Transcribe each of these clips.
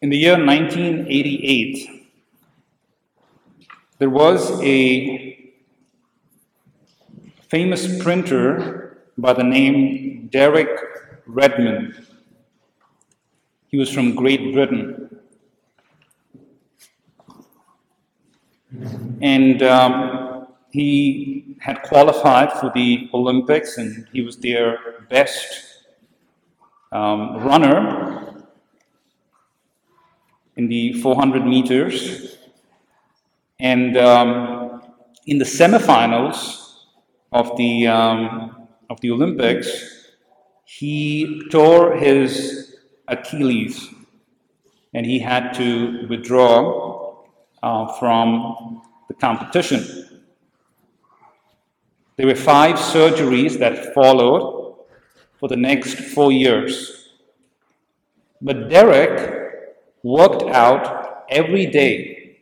In the year 1988, there was a famous printer by the name Derek Redmond. He was from Great Britain. And um, he had qualified for the Olympics and he was their best um, runner in the 400 meters. And um, in the semifinals of the, um, of the Olympics, he tore his Achilles and he had to withdraw uh, from the competition. There were five surgeries that followed for the next four years. But Derek worked out every day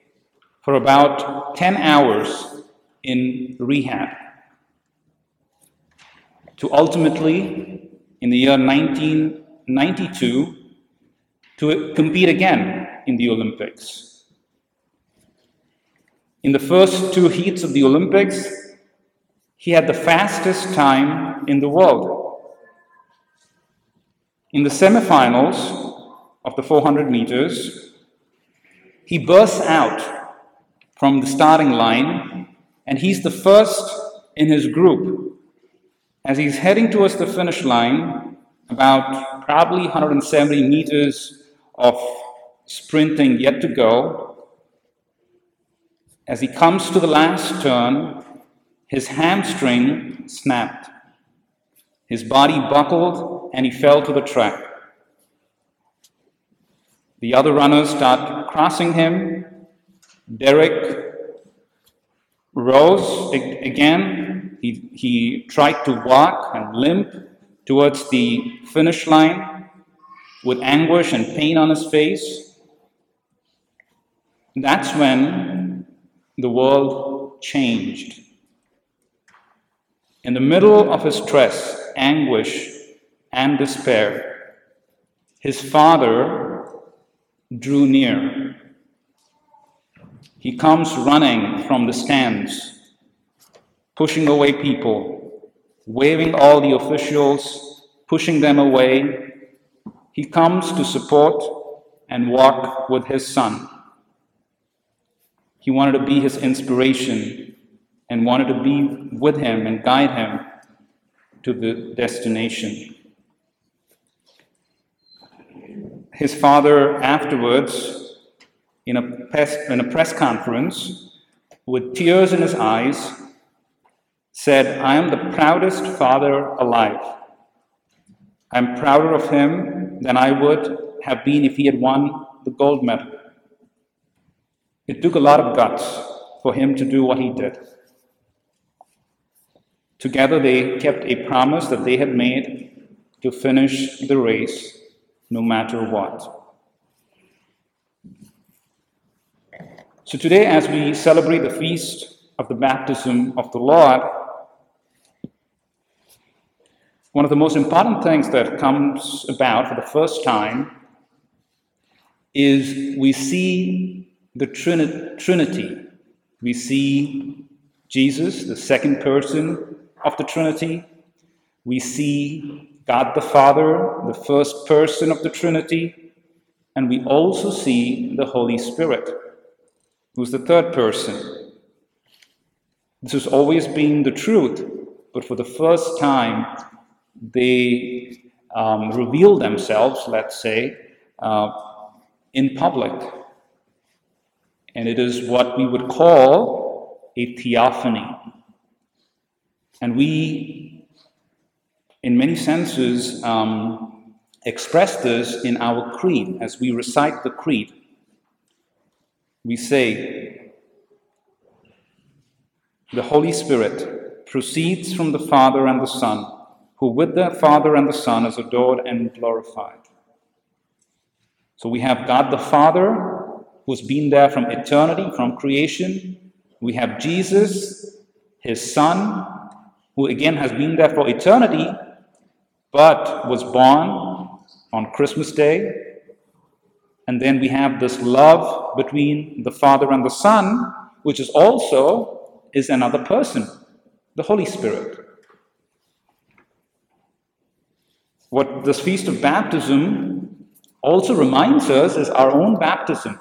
for about 10 hours in rehab to ultimately, in the year 1992, to compete again in the Olympics. In the first two heats of the Olympics, he had the fastest time in the world. In the semifinals, of the 400 meters, he bursts out from the starting line, and he's the first in his group. As he's heading towards the finish line, about probably 170 meters of sprinting yet to go, as he comes to the last turn, his hamstring snapped. His body buckled and he fell to the track. The other runners start crossing him. Derek rose again. He, he tried to walk and limp towards the finish line with anguish and pain on his face. That's when the world changed. In the middle of his stress, anguish, and despair, his father drew near. He comes running from the stands, pushing away people, waving all the officials, pushing them away. He comes to support and walk with his son. He wanted to be his inspiration and wanted to be with him and guide him to the destination. his father afterwards, in a, press, in a press conference, with tears in his eyes, said, I am the proudest father alive. I'm prouder of him than I would have been if he had won the gold medal. It took a lot of guts for him to do what he did. Together, they kept a promise that they had made to finish the race no matter what. So, today, as we celebrate the feast of the baptism of the Lord, one of the most important things that comes about for the first time is we see the Trini- Trinity. We see Jesus, the second person of the Trinity. We see God the Father, the first person of the Trinity, and we also see the Holy Spirit, who's the third person. This has always been the truth, but for the first time, they um, reveal themselves, let's say, uh, in public. And it is what we would call a theophany. And we in many senses, um, express this in our creed. As we recite the creed, we say, The Holy Spirit proceeds from the Father and the Son, who with the Father and the Son is adored and glorified. So we have God the Father, who's been there from eternity, from creation. We have Jesus, his Son, who again has been there for eternity, but was born on Christmas Day. And then we have this love between the Father and the Son, which is also is another person, the Holy Spirit. What this feast of baptism also reminds us is our own baptism.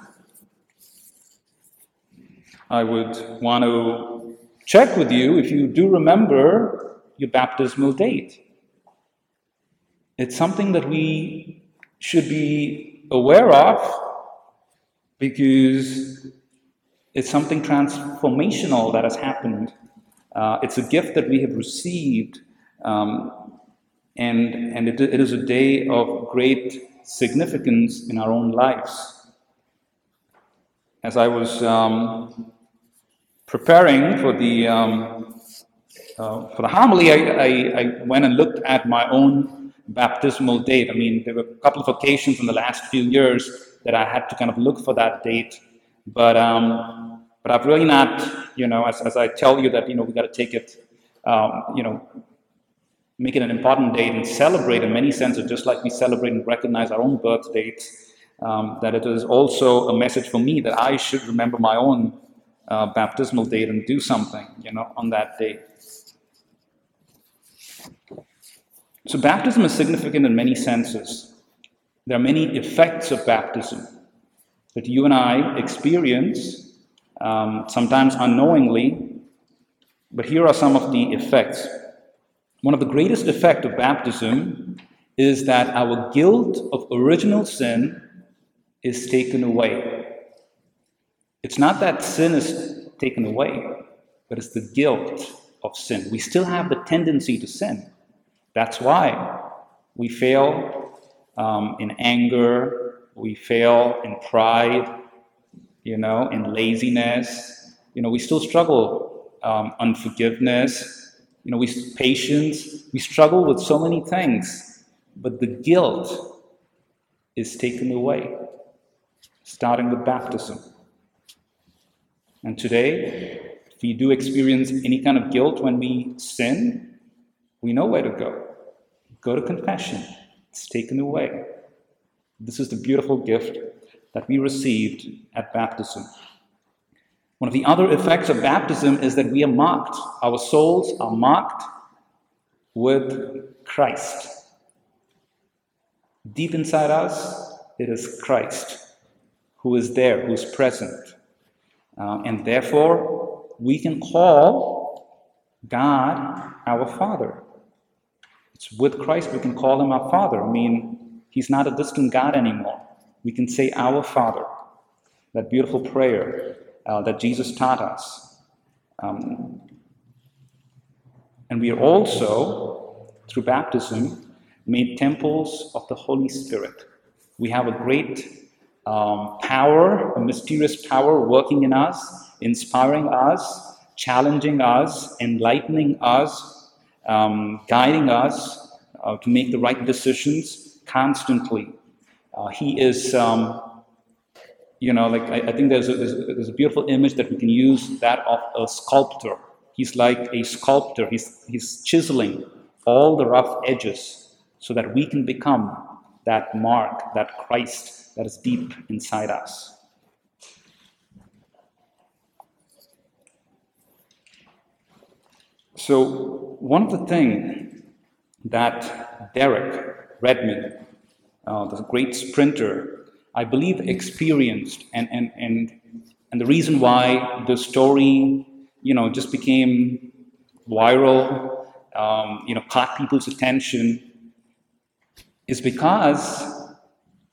I would want to check with you if you do remember your baptismal date. It's something that we should be aware of because it's something transformational that has happened. Uh, it's a gift that we have received, um, and, and it, it is a day of great significance in our own lives. As I was um, preparing for the um, uh, for the homily, I, I, I, went and looked at my own baptismal date. I mean, there were a couple of occasions in the last few years that I had to kind of look for that date, but um, but I've really not, you know, as, as I tell you that you know we got to take it, um, you know, make it an important date and celebrate in many senses, just like we celebrate and recognize our own birth dates. Um, that it is also a message for me that I should remember my own uh, baptismal date and do something, you know, on that day. So baptism is significant in many senses. There are many effects of baptism that you and I experience, um, sometimes unknowingly, but here are some of the effects. One of the greatest effects of baptism is that our guilt of original sin is taken away. It's not that sin is taken away, but it's the guilt of sin. We still have the tendency to sin. That's why we fail um, in anger, we fail in pride, you know, in laziness. You know, we still struggle um, unforgiveness, you know, we patience. We struggle with so many things, but the guilt is taken away, starting with baptism. And today, if we do experience any kind of guilt when we sin, we know where to go. Go to confession, it's taken away. This is the beautiful gift that we received at baptism. One of the other effects of baptism is that we are marked. Our souls are marked with Christ. Deep inside us, it is Christ who is there, who is present. Uh, and therefore, we can call God our Father. It's with Christ we can call him our Father. I mean, he's not a distant God anymore. We can say, Our Father. That beautiful prayer uh, that Jesus taught us. Um, and we are also, through baptism, made temples of the Holy Spirit. We have a great um, power, a mysterious power working in us, inspiring us, challenging us, enlightening us, um, guiding us uh, to make the right decisions constantly. Uh, he is, um, you know, like I, I think there's a, there's, a, there's a beautiful image that we can use that of a sculptor. He's like a sculptor. He's, he's chiseling all the rough edges so that we can become that mark, that Christ that is deep inside us. So, one of the things that Derek Redmond, uh, the great sprinter, I believe experienced, and, and, and, and the reason why the story, you know, just became viral, um, you know, caught people's attention, is because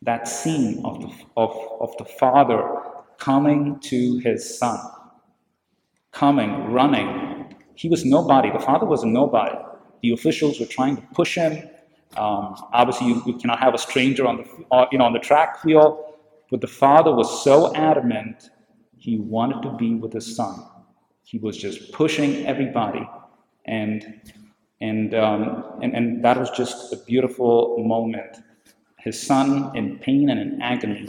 that scene of the, of, of the father coming to his son, coming, running. He was nobody. The father was a nobody. The officials were trying to push him. Um, obviously, you, you, cannot have a stranger on the, uh, you know, on the track field. But the father was so adamant, he wanted to be with his son. He was just pushing everybody. And, and, um, and, and that was just a beautiful moment his son in pain and in agony.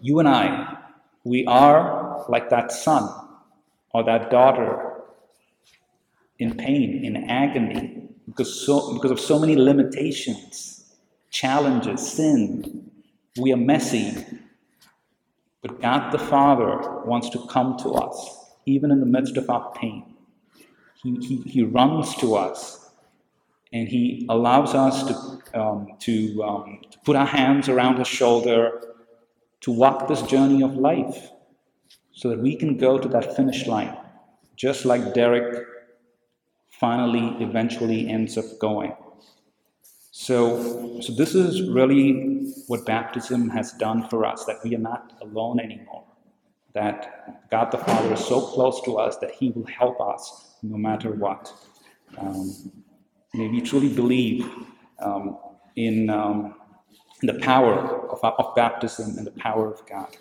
You and I, we are like that son or that daughter in pain, in agony, because, so, because of so many limitations, challenges, sin. We are messy. But God the Father wants to come to us, even in the midst of our pain. He, he, he runs to us and He allows us to, um, to, um, to put our hands around His shoulder to walk this journey of life so that we can go to that finish line, just like Derek finally, eventually ends up going. So, so this is really what baptism has done for us, that we are not alone anymore. That God the Father is so close to us that He will help us no matter what. Um, may we truly believe um, in um, the power of, of baptism and the power of God.